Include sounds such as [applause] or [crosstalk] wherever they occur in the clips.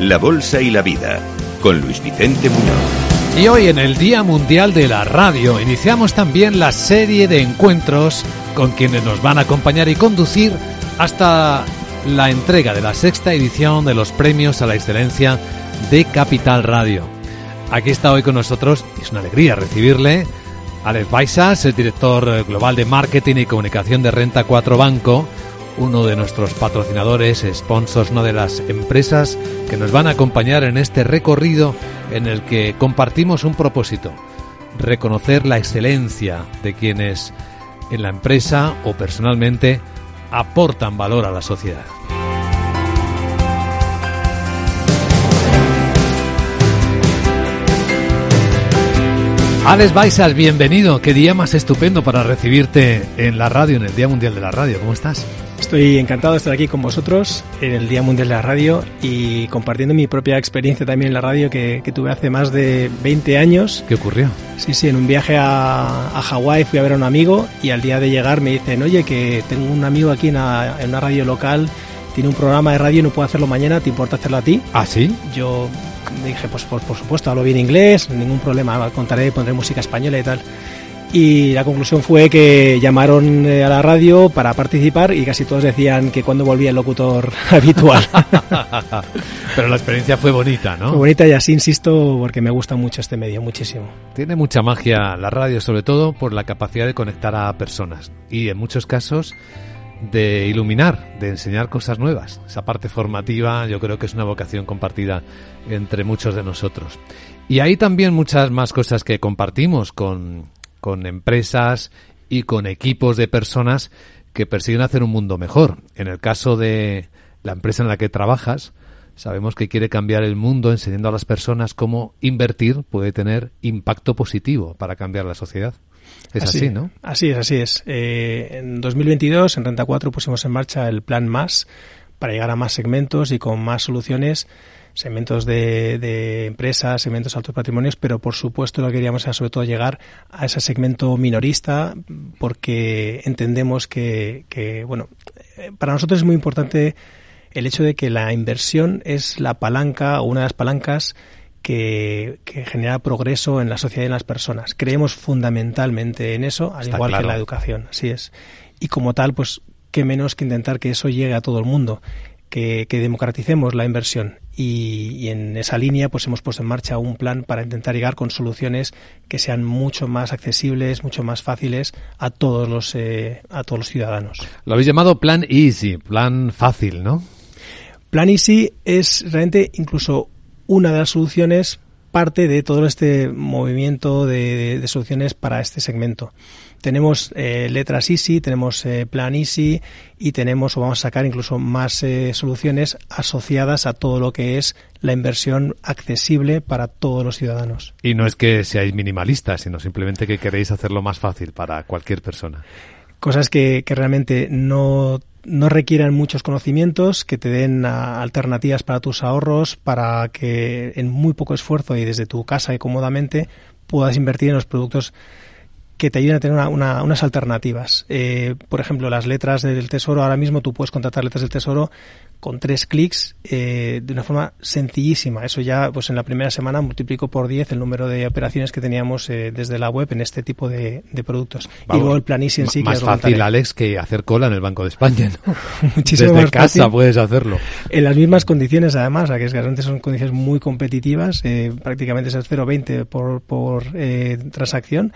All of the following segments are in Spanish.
La Bolsa y la Vida, con Luis Vicente Muñoz. Y hoy en el Día Mundial de la Radio iniciamos también la serie de encuentros con quienes nos van a acompañar y conducir hasta la entrega de la sexta edición de los premios a la excelencia de Capital Radio. Aquí está hoy con nosotros, es una alegría recibirle, Alex Baisas, el director global de marketing y comunicación de Renta 4 Banco, uno de nuestros patrocinadores, sponsors, no de las empresas que nos van a acompañar en este recorrido en el que compartimos un propósito, reconocer la excelencia de quienes en la empresa o personalmente aportan valor a la sociedad. Alex Baisas, bienvenido. Qué día más estupendo para recibirte en la radio, en el Día Mundial de la Radio. ¿Cómo estás? Estoy encantado de estar aquí con vosotros en el Día Mundial de la Radio y compartiendo mi propia experiencia también en la radio que, tuve hace más de 20 años. ¿Qué ocurrió? Sí, sí, en un viaje a, a Hawái fui a ver a un amigo y al día de llegar me dicen, oye, que tengo un amigo aquí en una, radio local, tiene un programa de radio y no puedo hacerlo mañana, ¿te importa hacerlo a ti? ¿Ah, sí? Yo dije, pues, por supuesto, hablo bien inglés, ningún problema, contaré, pondré música española y tal. Y la conclusión fue que llamaron eh, a la radio para participar y casi todos decían que cuando volvía el locutor [laughs] habitual. [laughs] Pero la experiencia fue bonita, ¿no? Fue bonita y así insisto porque me gusta mucho este medio, muchísimo. Tiene mucha magia la radio, sobre todo por la capacidad de conectar a personas y en muchos casos de iluminar, de enseñar cosas nuevas. Esa parte formativa yo creo que es una vocación compartida entre muchos de nosotros. Y hay también muchas más cosas que compartimos con, con empresas y con equipos de personas que persiguen hacer un mundo mejor. En el caso de la empresa en la que trabajas, sabemos que quiere cambiar el mundo enseñando a las personas cómo invertir puede tener impacto positivo para cambiar la sociedad. Es así, ¿no? Así es, así es. Eh, en 2022, en Renta 4, pusimos en marcha el Plan Más para llegar a más segmentos y con más soluciones, segmentos de, empresas, segmentos altos patrimonios, pero por supuesto lo que queríamos era sobre todo llegar a ese segmento minorista porque entendemos que, que bueno, eh, para nosotros es muy importante el hecho de que la inversión es la palanca o una de las palancas que, genera progreso en la sociedad y en las personas. Creemos fundamentalmente en eso, al igual que en la educación, así es. Y como tal, pues qué menos que intentar que eso llegue a todo el mundo, que, democraticemos la inversión. Y, en esa línea, pues hemos puesto en marcha un plan para intentar llegar con soluciones que sean mucho más accesibles, mucho más fáciles a todos los eh, a todos los ciudadanos. Lo habéis llamado Plan Easy, plan fácil, ¿no? Plan Easy es realmente incluso una de las soluciones parte de todo este movimiento de, soluciones para este segmento. Tenemos eh, letras Easy, tenemos eh, Plan Easy y tenemos o vamos a sacar incluso más eh, soluciones asociadas a todo lo que es la inversión accesible para todos los ciudadanos. Y no es que seáis minimalistas, sino simplemente que queréis hacerlo más fácil para cualquier persona. Cosas que, que realmente no no requieran muchos conocimientos, que te den ah, alternativas para tus ahorros, para que en muy poco esfuerzo y desde tu casa y cómodamente puedas invertir en los productos que te ayuden a tener unas alternativas. Eh, por ejemplo, las letras del tesoro, ahora mismo tú puedes contratar letras del tesoro con tres clics eh, de una forma sencillísima. Eso ya, pues en la primera semana multiplico por 10 el número de operaciones que teníamos eh, desde la web en este tipo de, productos. y luego el planísimo en sí. Más fácil, Alex, que hacer cola en el Banco de España. [laughs] Muchísimo desde casa puedes hacerlo. En las mismas condiciones, además, que es que realmente son condiciones muy competitivas, eh, prácticamente es el 0,20 por, por transacción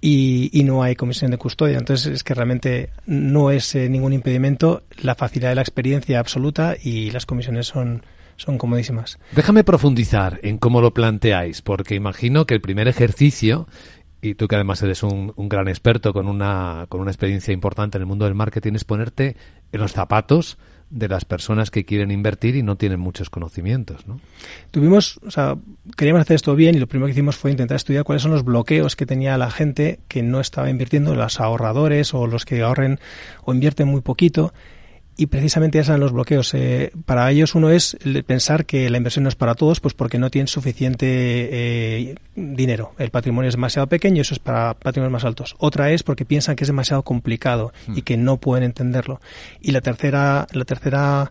y, no hay comisión de custodia. Entonces es que realmente no es eh, ningún impedimento la facilidad de la experiencia absoluta y las comisiones son, son comodísimas. Déjame profundizar en cómo lo planteáis, porque imagino que el primer ejercicio, y tú que además eres un, un gran experto con una, con una experiencia importante en el mundo del marketing, es ponerte en los zapatos de las personas que quieren invertir y no tienen muchos conocimientos, ¿no? Tuvimos, o sea, queríamos hacer esto bien y lo primero que hicimos fue intentar estudiar cuáles son los bloqueos que tenía la gente que no estaba invirtiendo, los ahorradores o los que ahorren o invierten muy poquito y precisamente esos son los bloqueos. Eh, para ellos uno es pensar que la inversión no es para todos, pues porque no tienen suficiente eh, dinero. El patrimonio es demasiado pequeño, eso es para patrimonios más altos. Otra es porque piensan que es demasiado complicado y hmm. que no pueden entenderlo. Y la tercera, la tercera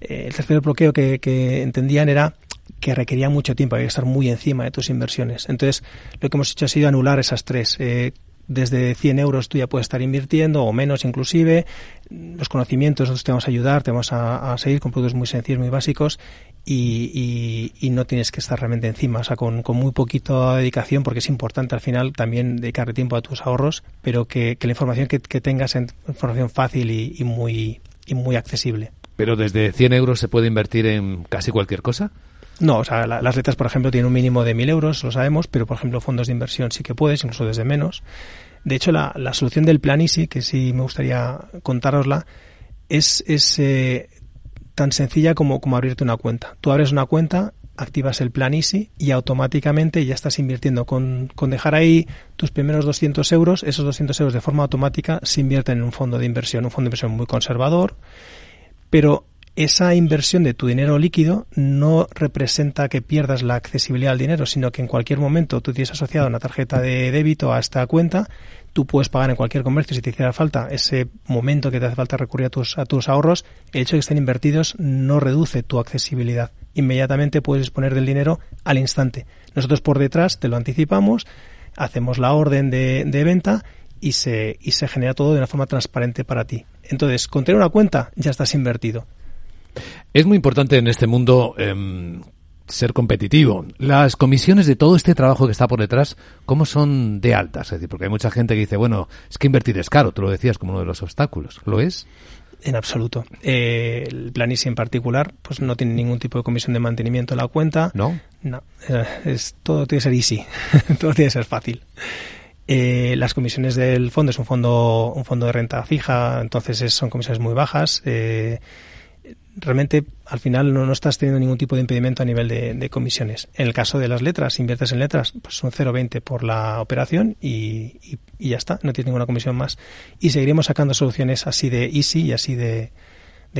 el tercer bloqueo que, que entendían era que requería mucho tiempo, había que estar muy encima de tus inversiones. Entonces, lo que hemos hecho ha sido anular esas tres. Eh, desde 100 euros tú ya puedes estar invirtiendo o menos inclusive. Los conocimientos nosotros te vamos a ayudar, te vamos a, seguir con productos muy sencillos, muy básicos y, no tienes que estar realmente encima, o sea, con, muy poquito dedicación porque es importante al final también dedicarle tiempo a tus ahorros, pero que, la información que, tengas es información fácil y, muy, y muy accesible. ¿Pero desde 100 euros se puede invertir en casi cualquier cosa? No, o sea, las letras, por ejemplo, tienen un mínimo de 1.000 euros, lo sabemos, pero, por ejemplo, fondos de inversión sí que puedes, incluso desde menos. De hecho, la, solución del plan Easy, que sí me gustaría contárosla, es, es eh, tan sencilla como, como abrirte una cuenta. Tú abres una cuenta, activas el plan Easy y automáticamente ya estás invirtiendo. Con, con dejar ahí tus primeros 200 euros, esos 200 euros de forma automática se invierten en un fondo de inversión, un fondo de inversión muy conservador, pero esa inversión de tu dinero líquido no representa que pierdas la accesibilidad al dinero, sino que en cualquier momento tú tienes asociado una tarjeta de débito a esta cuenta, tú puedes pagar en cualquier comercio si te hiciera falta ese momento que te hace falta recurrir a tus, a tus ahorros, el hecho de que estén invertidos no reduce tu accesibilidad. Inmediatamente puedes disponer del dinero al instante. Nosotros por detrás te lo anticipamos, hacemos la orden de, de venta y se, y se genera todo de una forma transparente para ti. Entonces, con tener una cuenta ya estás invertido. Es muy importante en este mundo em, ser competitivo. Las comisiones de todo este trabajo que está por detrás, ¿cómo son de altas? Es decir, porque hay mucha gente que dice, bueno, es que invertir es caro, tú lo decías como uno de los obstáculos. ¿Lo es? En absoluto. Eh, el Planisi en particular, pues no tiene ningún tipo de comisión de mantenimiento en la cuenta. ¿No? No. Eh, es, todo tiene que ser easy. [laughs] todo tiene que ser fácil. Eh, las comisiones del fondo es un fondo, un fondo de renta fija, entonces son comisiones muy bajas. Eh, realmente al final no, no, estás teniendo ningún tipo de impedimento a nivel de, comisiones. En el caso de las letras, si inviertes en letras, pues son 0,20 por la operación y, ya está, no tienes ninguna comisión más. Y seguiremos sacando soluciones así de easy y así de,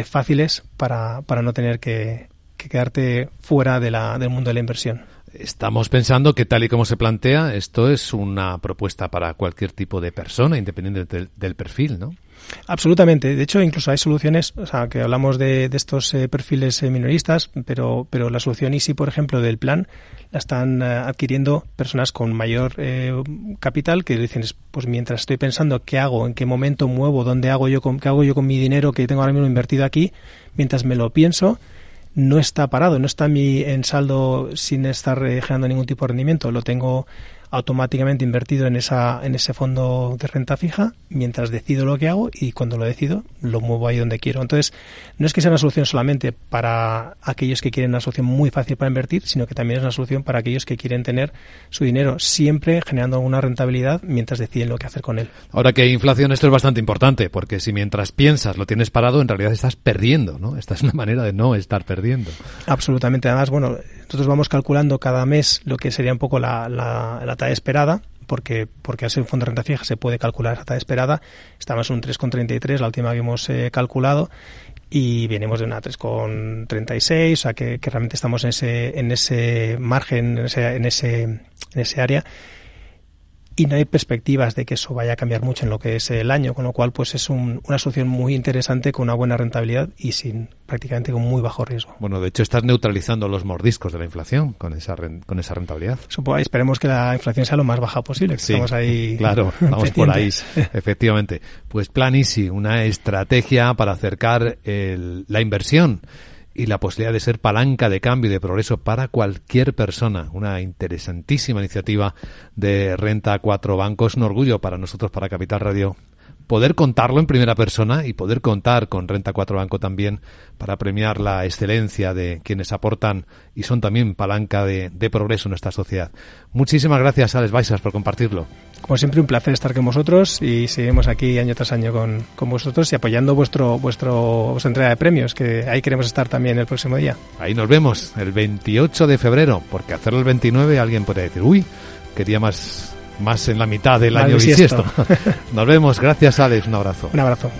fáciles para, para no tener que, quedarte fuera de la, del mundo de la inversión. Estamos pensando que tal y como se plantea, esto es una propuesta para cualquier tipo de persona, independiente del perfil, ¿no? Absolutamente. De hecho, incluso hay soluciones, o sea, que hablamos de, estos eh, perfiles eh, minoristas, pero, pero la solución Easy, por ejemplo, del plan, la están eh, adquiriendo personas con mayor capital que dicen, pues mientras estoy pensando qué hago, en qué momento muevo, dónde hago yo, con, qué hago yo con mi dinero que tengo ahora mismo invertido aquí, mientras me lo pienso, no está parado, no está mi, en saldo sin estar generando ningún tipo de rendimiento, lo tengo automáticamente invertido en, esa, en ese fondo de renta fija mientras decido lo que hago y cuando lo decido lo muevo ahí donde quiero. Entonces, no es que sea una solución solamente para aquellos que quieren una solución muy fácil para invertir, sino que también es una solución para aquellos que quieren tener su dinero siempre generando alguna rentabilidad mientras deciden lo que hacer con él. Ahora que hay inflación, esto es bastante importante, porque si mientras piensas lo tienes parado, en realidad estás perdiendo, ¿no? Esta es una manera de no estar perdiendo. Absolutamente. Además, bueno, nosotros vamos calculando cada mes lo que sería un poco la, la, la talla esperada, porque, porque al ser un fondo de renta fija se puede calcular esa talla esperada. Estamos en un 3,33, la última que hemos eh, calculado, y venimos de una 3,36, o sea que, que, realmente estamos en ese, en ese margen, en ese, en ese, en ese área y no hay perspectivas de que eso vaya a cambiar mucho en lo que es el año, con lo cual pues es una solución muy interesante con una buena rentabilidad y sin prácticamente con muy bajo riesgo. Bueno, de hecho estás neutralizando los mordiscos de la inflación con esa con esa rentabilidad. Supongo, esperemos que la inflación sea lo más baja posible, sí, estamos ahí. [laughs] Claro, vamos por ahí, [laughs] efectivamente. Pues Plan Easy, una estrategia para acercar la inversión y la posibilidad de ser palanca de cambio y de progreso para cualquier persona. Una interesantísima iniciativa de Renta a Cuatro Bancos. Un orgullo para nosotros, para Capital Radio, poder contarlo en primera persona y poder contar con Renta 4 Banco también para premiar la excelencia de quienes aportan y son también palanca de, progreso en nuestra sociedad. Muchísimas gracias, Alex Baisas, por compartirlo. Como siempre, un placer estar con vosotros y seguimos aquí año tras año con, con vosotros y apoyando vuestro, vuestro, vuestra entrega de premios, que ahí queremos estar también el próximo día. Ahí nos vemos el 28 de febrero, porque hacerlo el 29 alguien puede decir, uy, qué día más más en la mitad del año bisiesto. [laughs] Nos vemos. Gracias, Alex. Un abrazo. Un abrazo.